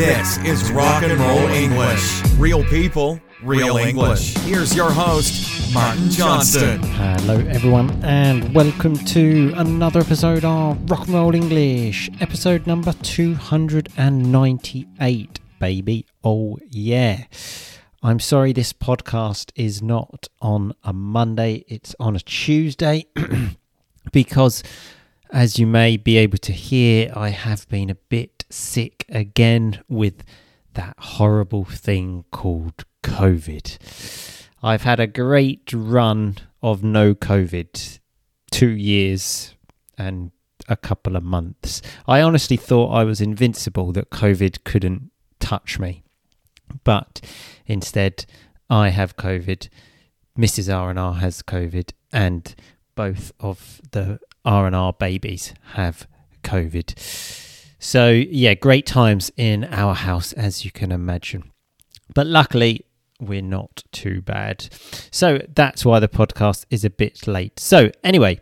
This is Rock and Roll English. Real people, real English. Here's your host, Martin Johnston. Hello, everyone, and welcome to another episode of Rock and Roll English, episode number 298, baby. Oh, yeah. I'm sorry this podcast is not on a Monday, it's on a Tuesday because, as you may be able to hear, I have been a bit sick again with that horrible thing called COVID. I've had a great run of no COVID, two years and a couple of months. I honestly thought I was invincible, that COVID couldn't touch me. But instead, I have COVID, Mrs. R&R has COVID, and both of the R&R babies have COVID. So, yeah, great times in our house, as you can imagine. But luckily, we're not too bad. So, that's why the podcast is a bit late. So, anyway,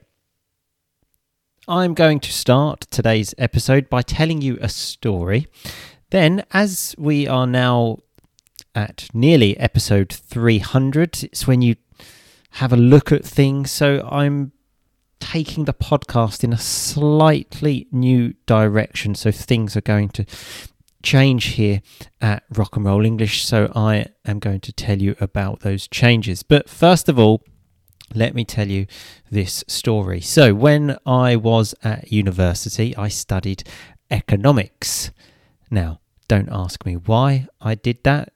I'm going to start today's episode by telling you a story. Then, as we are now at nearly episode 300, it's when you have a look at things. So, I'm taking the podcast in a slightly new direction. So things are going to change here at Rock and Roll English. So I am going to tell you about those changes. But first of all, let me tell you this story. So, when I was at university, I studied economics. Now, don't ask me why I did that.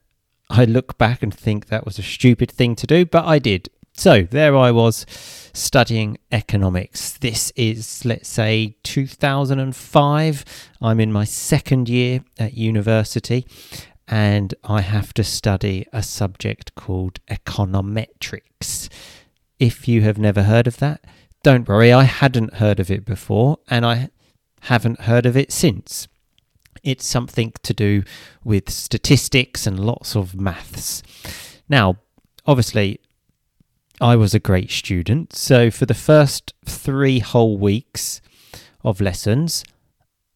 I look back and think that was a stupid thing to do, but I did. So there I was studying economics. This is, let's say, 2005. I'm in my second year at university and I have to study a subject called econometrics. If you have never heard of that, don't worry, I hadn't heard of it before and I haven't heard of it since. It's something to do with statistics and lots of maths. Now, obviously, I was a great student. So for the first three whole weeks of lessons,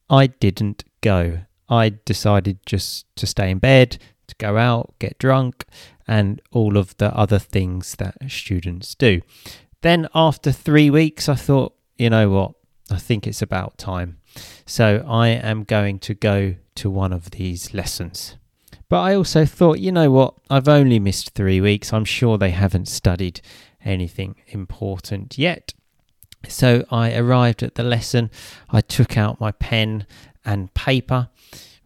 I didn't go. I decided just to stay in bed, to go out, get drunk, and all of the other things that students do. Then after three weeks, I thought, you know what? I think it's about time. So I am going to go to one of these lessons. But I also thought, you know what? I've only missed three weeks. I'm sure they haven't studied anything important yet. So I arrived at the lesson. I took out my pen and paper,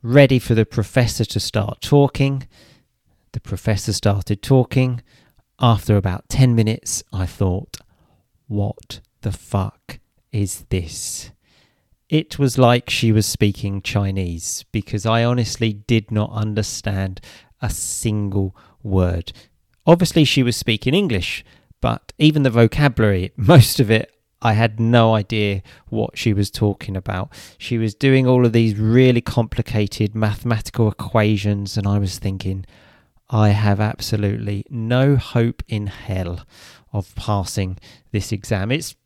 ready for the professor to start talking. The professor started talking. After about 10 minutes, I thought, what the fuck is this? It was like she was speaking Chinese because I honestly did not understand a single word. Obviously, she was speaking English, but even the vocabulary, most of it, I had no idea what she was talking about. She was doing all of these really complicated mathematical equations, and I was thinking, I have absolutely no hope in hell of passing this exam. It's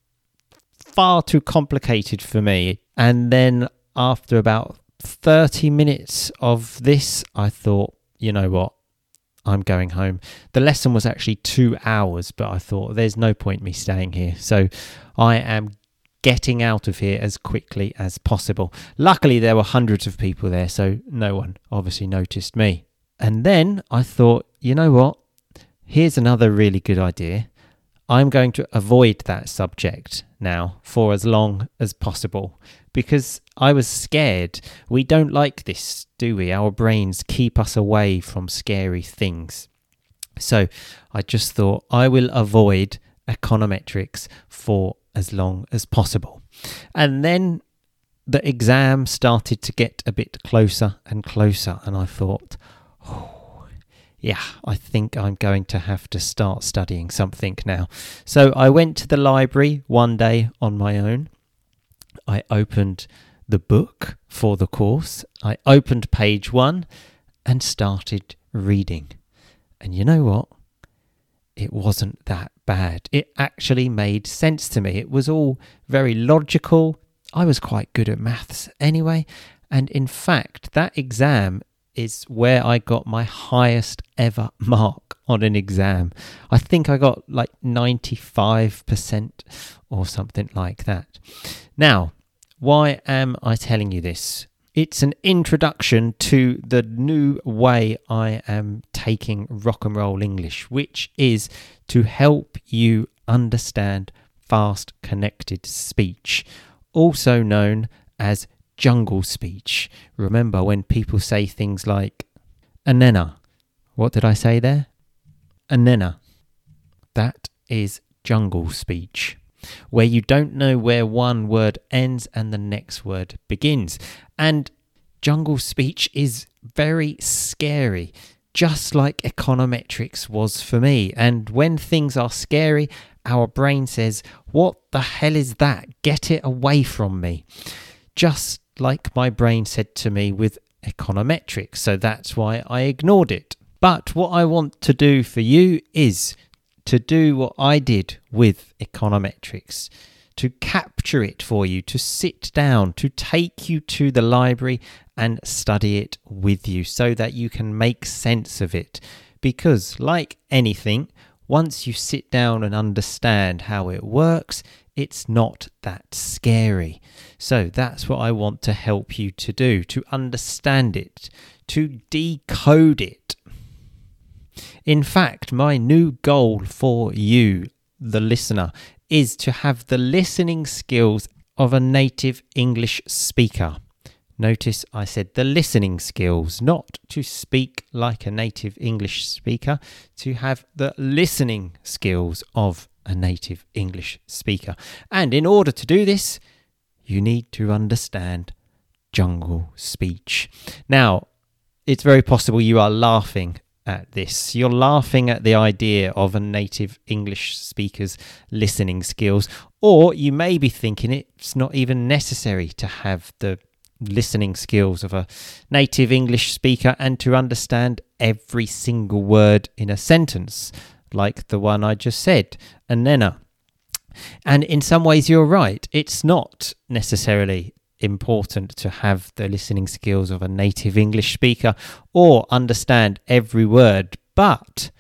far too complicated for me. And then after about 30 minutes of this, I thought, you know what? I'm going home. The lesson was actually two hours, but I thought there's no point me staying here. So I am getting out of here as quickly as possible. Luckily, there were hundreds of people there, so no one obviously noticed me. And then I thought, you know what? Here's another really good idea. I'm going to avoid that subject now for as long as possible because I was scared. We don't like this, do we? Our brains keep us away from scary things. So I just thought I will avoid econometrics for as long as possible. And then the exam started to get a bit closer and closer, and I thought, oh, yeah, I think I'm going to have to start studying something now. So I went to the library one day on my own. I opened the book for the course. I opened page one and started reading. And you know what? It wasn't that bad. It actually made sense to me. It was all very logical. I was quite good at maths anyway. And in fact, that exam is where I got my highest ever mark on an exam. I think I got like 95% or something like that. Now, why am I telling you this? It's an introduction to the new way I am taking rock and roll English, which is to help you understand fast connected speech, also known as jungle speech. Remember when people say things like anena? What did I say there? Anena. That is jungle speech, where you don't know where one word ends and the next word begins. And jungle speech is very scary, just like econometrics was for me. And when things are scary, our brain says, What the hell is that? Get it away from me. Just like my brain said to me with econometrics. So that's why I ignored it. But what I want to do for you is to do what I did with econometrics to capture it for you, to sit down, to take you to the library and study it with you so that you can make sense of it. Because, like anything, once you sit down and understand how it works, it's not that scary. So that's what I want to help you to do to understand it, to decode it. In fact, my new goal for you, the listener, is to have the listening skills of a native English speaker. Notice I said the listening skills, not to speak like a native English speaker, to have the listening skills of a native English speaker. And in order to do this, you need to understand jungle speech. Now, it's very possible you are laughing at this. You're laughing at the idea of a native English speaker's listening skills, or you may be thinking it's not even necessary to have the listening skills of a native English speaker and to understand every single word in a sentence, like the one I just said, anena. And in some ways, you're right. It's not necessarily important to have the listening skills of a native English speaker or understand every word. But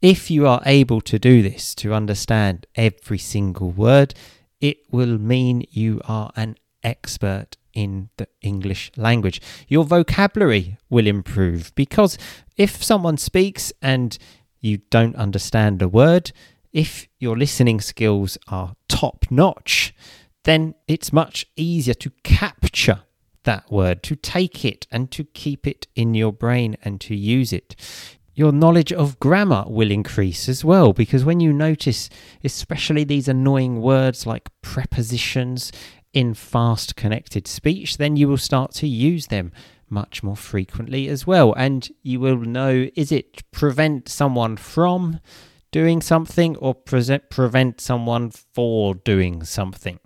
if you are able to do this, to understand every single word, it will mean you are an expert in the English language. Your vocabulary will improve because if someone speaks and you don't understand a word, if your listening skills are top notch, then it's much easier to capture that word, to take it and to keep it in your brain and to use it. Your knowledge of grammar will increase as well because when you notice, especially these annoying words like prepositions in fast connected speech, then you will start to use them much more frequently as well. And you will know is it prevent someone from doing something or pre- prevent someone for doing something?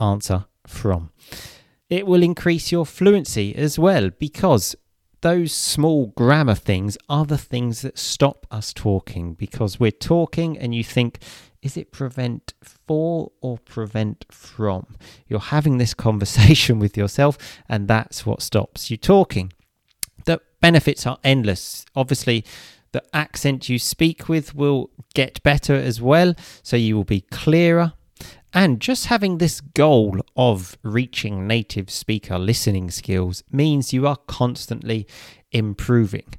answer from. It will increase your fluency as well because those small grammar things are the things that stop us talking because we're talking and you think, is it prevent for or prevent from? You're having this conversation with yourself and that's what stops you talking. The benefits are endless. Obviously, the accent you speak with will get better as well, so you will be clearer and just having this goal of reaching native speaker listening skills means you are constantly improving.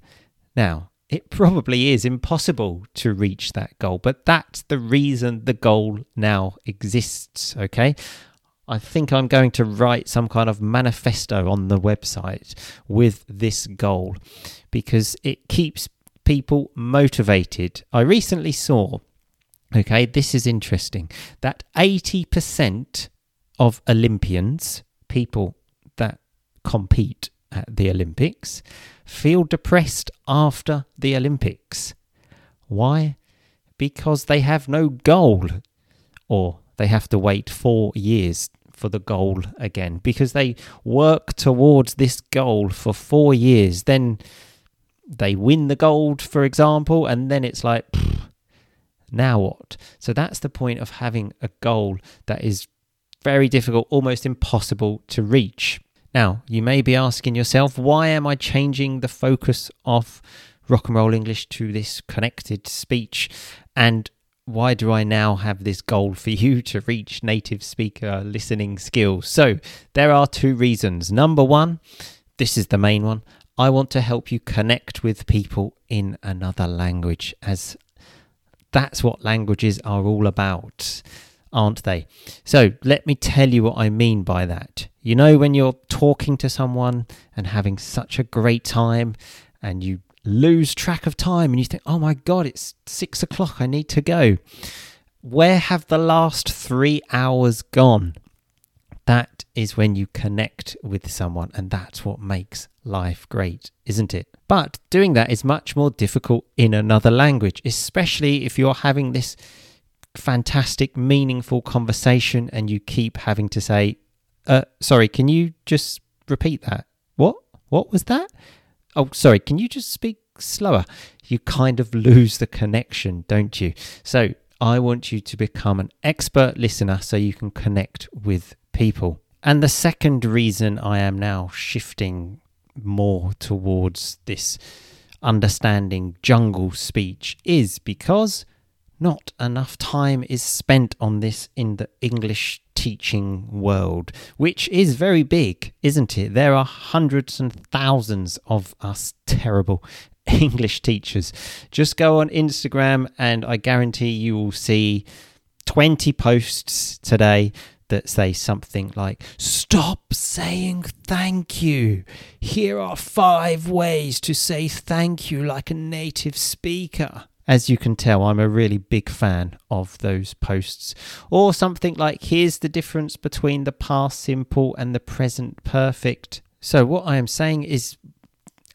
Now, it probably is impossible to reach that goal, but that's the reason the goal now exists, okay? I think I'm going to write some kind of manifesto on the website with this goal because it keeps people motivated. I recently saw Okay, this is interesting that 80% of Olympians, people that compete at the Olympics, feel depressed after the Olympics. Why? Because they have no goal, or they have to wait four years for the goal again because they work towards this goal for four years. Then they win the gold, for example, and then it's like, now what? So that's the point of having a goal that is very difficult, almost impossible to reach. Now, you may be asking yourself, why am I changing the focus of rock and roll English to this connected speech? And why do I now have this goal for you to reach native speaker listening skills? So, there are two reasons. Number one, this is the main one. I want to help you connect with people in another language, as that's what languages are all about, aren't they? So, let me tell you what I mean by that. You know, when you're talking to someone and having such a great time, and you lose track of time and you think, oh my God, it's six o'clock, I need to go. Where have the last three hours gone? That is when you connect with someone, and that's what makes life great, isn't it? But doing that is much more difficult in another language, especially if you're having this fantastic, meaningful conversation and you keep having to say, uh, sorry, can you just repeat that? What? What was that? Oh, sorry, can you just speak slower? You kind of lose the connection, don't you? So, I want you to become an expert listener so you can connect with people. And the second reason I am now shifting more towards this understanding jungle speech is because not enough time is spent on this in the English teaching world, which is very big, isn't it? There are hundreds and thousands of us terrible English teachers. Just go on Instagram, and I guarantee you will see 20 posts today that say something like, Stop saying thank you. Here are five ways to say thank you like a native speaker. As you can tell, I'm a really big fan of those posts. Or something like, Here's the difference between the past simple and the present perfect. So, what I am saying is,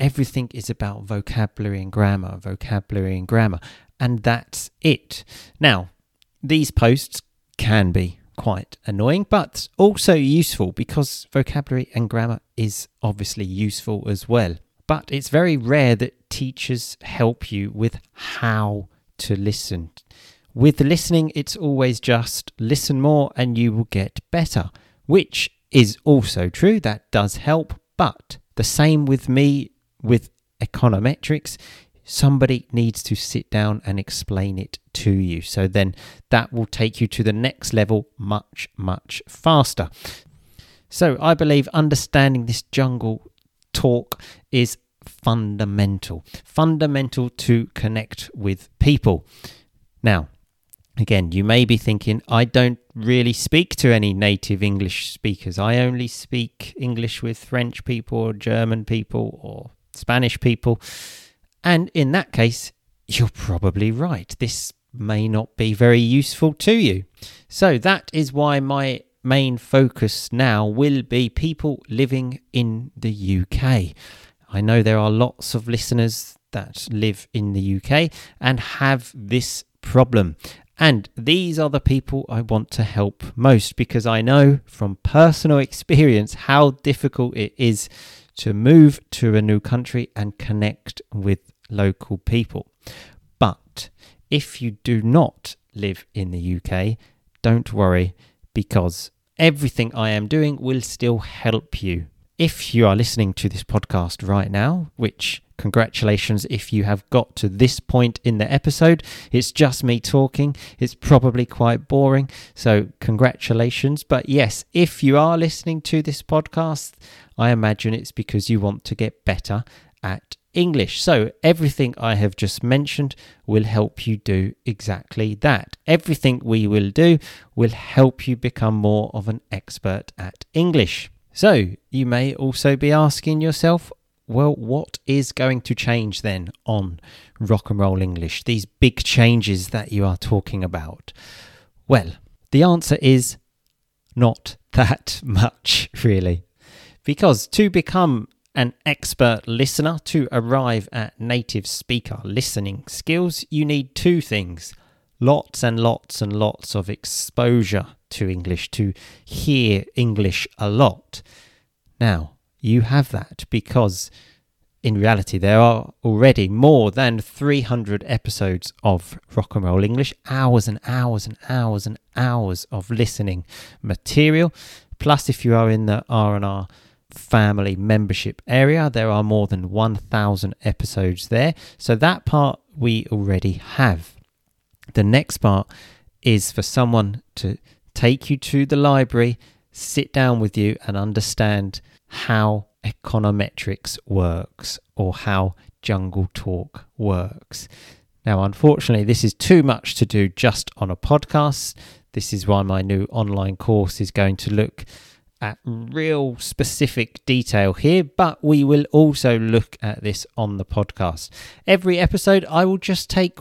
everything is about vocabulary and grammar, vocabulary and grammar, and that's it. Now, these posts can be quite annoying, but also useful because vocabulary and grammar is obviously useful as well. But it's very rare that teachers help you with how to listen. With listening, it's always just listen more and you will get better, which is also true. That does help. But the same with me with econometrics somebody needs to sit down and explain it to you. So then that will take you to the next level much, much faster. So I believe understanding this jungle talk is fundamental, fundamental to connect with people. Now, again, you may be thinking, I don't really speak to any native English speakers. I only speak English with French people or German people or Spanish people. And in that case, you're probably right. This may not be very useful to you. So that is why my main focus now will be people living in the UK. I know there are lots of listeners that live in the UK and have this problem. And these are the people I want to help most because I know from personal experience how difficult it is to move to a new country and connect with local people. But if you do not live in the UK, don't worry because everything I am doing will still help you. If you are listening to this podcast right now, which congratulations if you have got to this point in the episode, it's just me talking. It's probably quite boring, so congratulations. But yes, if you are listening to this podcast, I imagine it's because you want to get better at English. So, everything I have just mentioned will help you do exactly that. Everything we will do will help you become more of an expert at English. So, you may also be asking yourself, well, what is going to change then on rock and roll English? These big changes that you are talking about. Well, the answer is not that much, really. Because to become an expert listener to arrive at native speaker listening skills, you need two things lots and lots and lots of exposure to English, to hear English a lot. Now, you have that because in reality, there are already more than 300 episodes of Rock and Roll English, hours and hours and hours and hours of listening material. Plus, if you are in the R&R family membership area. There are more than 1,000 episodes there. So that part we already have. The next part is for someone to take you to the library, sit down with you, and understand how econometrics works or how jungle talk works. Now, unfortunately, this is too much to do just on a podcast. This is why my new online course is going to look at real specific detail here, but we will also look at this on the podcast. Every episode, I will just take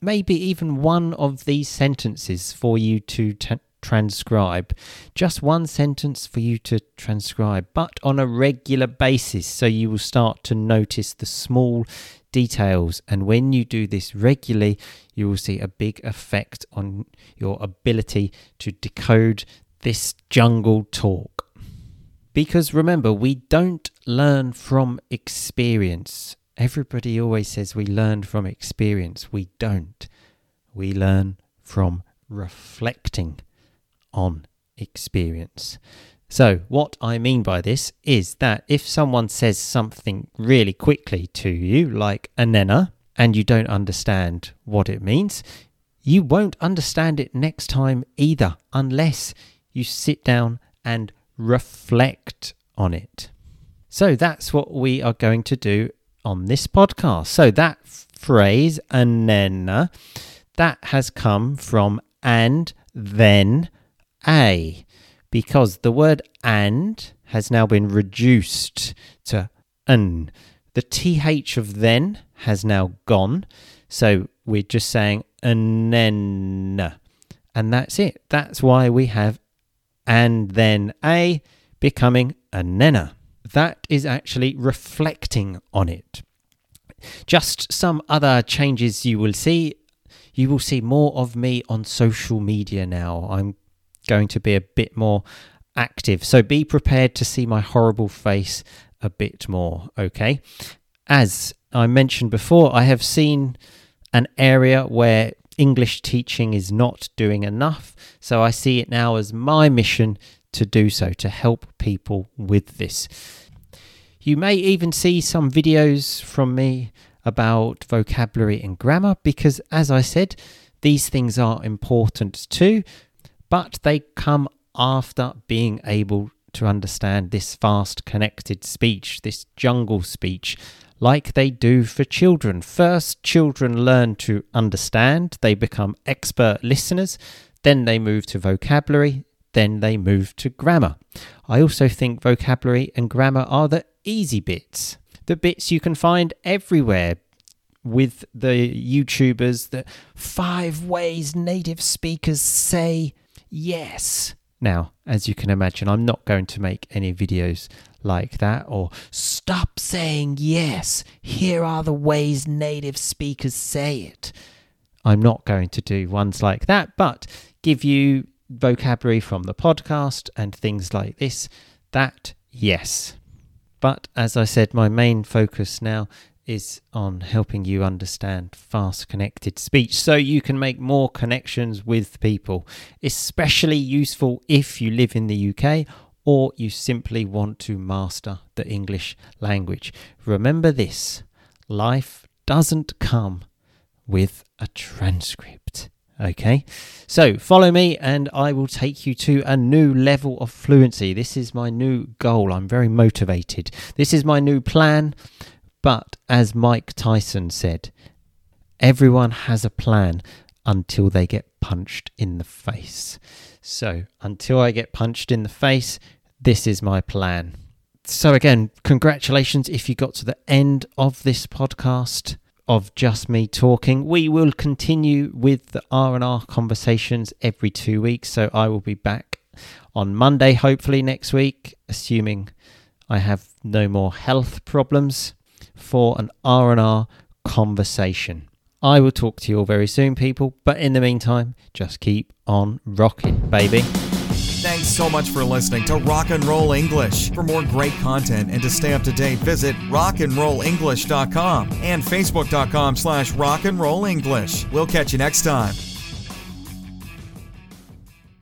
maybe even one of these sentences for you to t- transcribe. Just one sentence for you to transcribe, but on a regular basis. So you will start to notice the small details. And when you do this regularly, you will see a big effect on your ability to decode this jungle talk. Because remember, we don't learn from experience. Everybody always says we learn from experience. We don't. We learn from reflecting on experience. So, what I mean by this is that if someone says something really quickly to you, like anena, and you don't understand what it means, you won't understand it next time either, unless you sit down and reflect on it. So, that's what we are going to do on this podcast. So, that phrase, anena, that has come from and then a because the word and has now been reduced to un. The th of then has now gone. So we're just saying anen. And that's it. That's why we have and then a becoming anena. That is actually reflecting on it. Just some other changes you will see. You will see more of me on social media now. I'm going to be a bit more active. So be prepared to see my horrible face a bit more, okay? As I mentioned before, I have seen an area where English teaching is not doing enough. So I see it now as my mission to do so, to help people with this. You may even see some videos from me about vocabulary and grammar because, as I said, these things are important too but they come after being able to understand this fast connected speech, this jungle speech, like they do for children. First, children learn to understand, they become expert listeners, then they move to vocabulary, then they move to grammar. I also think vocabulary and grammar are the easy bits, the bits you can find everywhere with the YouTubers, the five ways native speakers say yes. Now, as you can imagine, I'm not going to make any videos like that or stop saying yes. Here are the ways native speakers say it. I'm not going to do ones like that, but give you vocabulary from the podcast and things like this. That, yes. But as I said, my main focus now is on helping you understand fast connected speech so you can make more connections with people, especially useful if you live in the UK or you simply want to master the English language. Remember this life doesn't come with a transcript. Okay, so follow me and I will take you to a new level of fluency. This is my new goal. I'm very motivated. This is my new plan but as Mike Tyson said, everyone has a plan until they get punched in the face. So until I get punched in the face, this is my plan. So again, congratulations if you got to the end of this podcast of just me talking. We will continue with the R&R conversations every 2 weeks, so I will be back on Monday hopefully next week assuming I have no more health problems for an R&R conversation. I will talk to you all very soon, people, but in the meantime, just keep on rocking, baby. Thanks so much for listening to Rock and Roll English. For more great content and to stay up to date, visit rockandrollenglish.com and facebook.com slash rockandrollenglish. We'll catch you next time.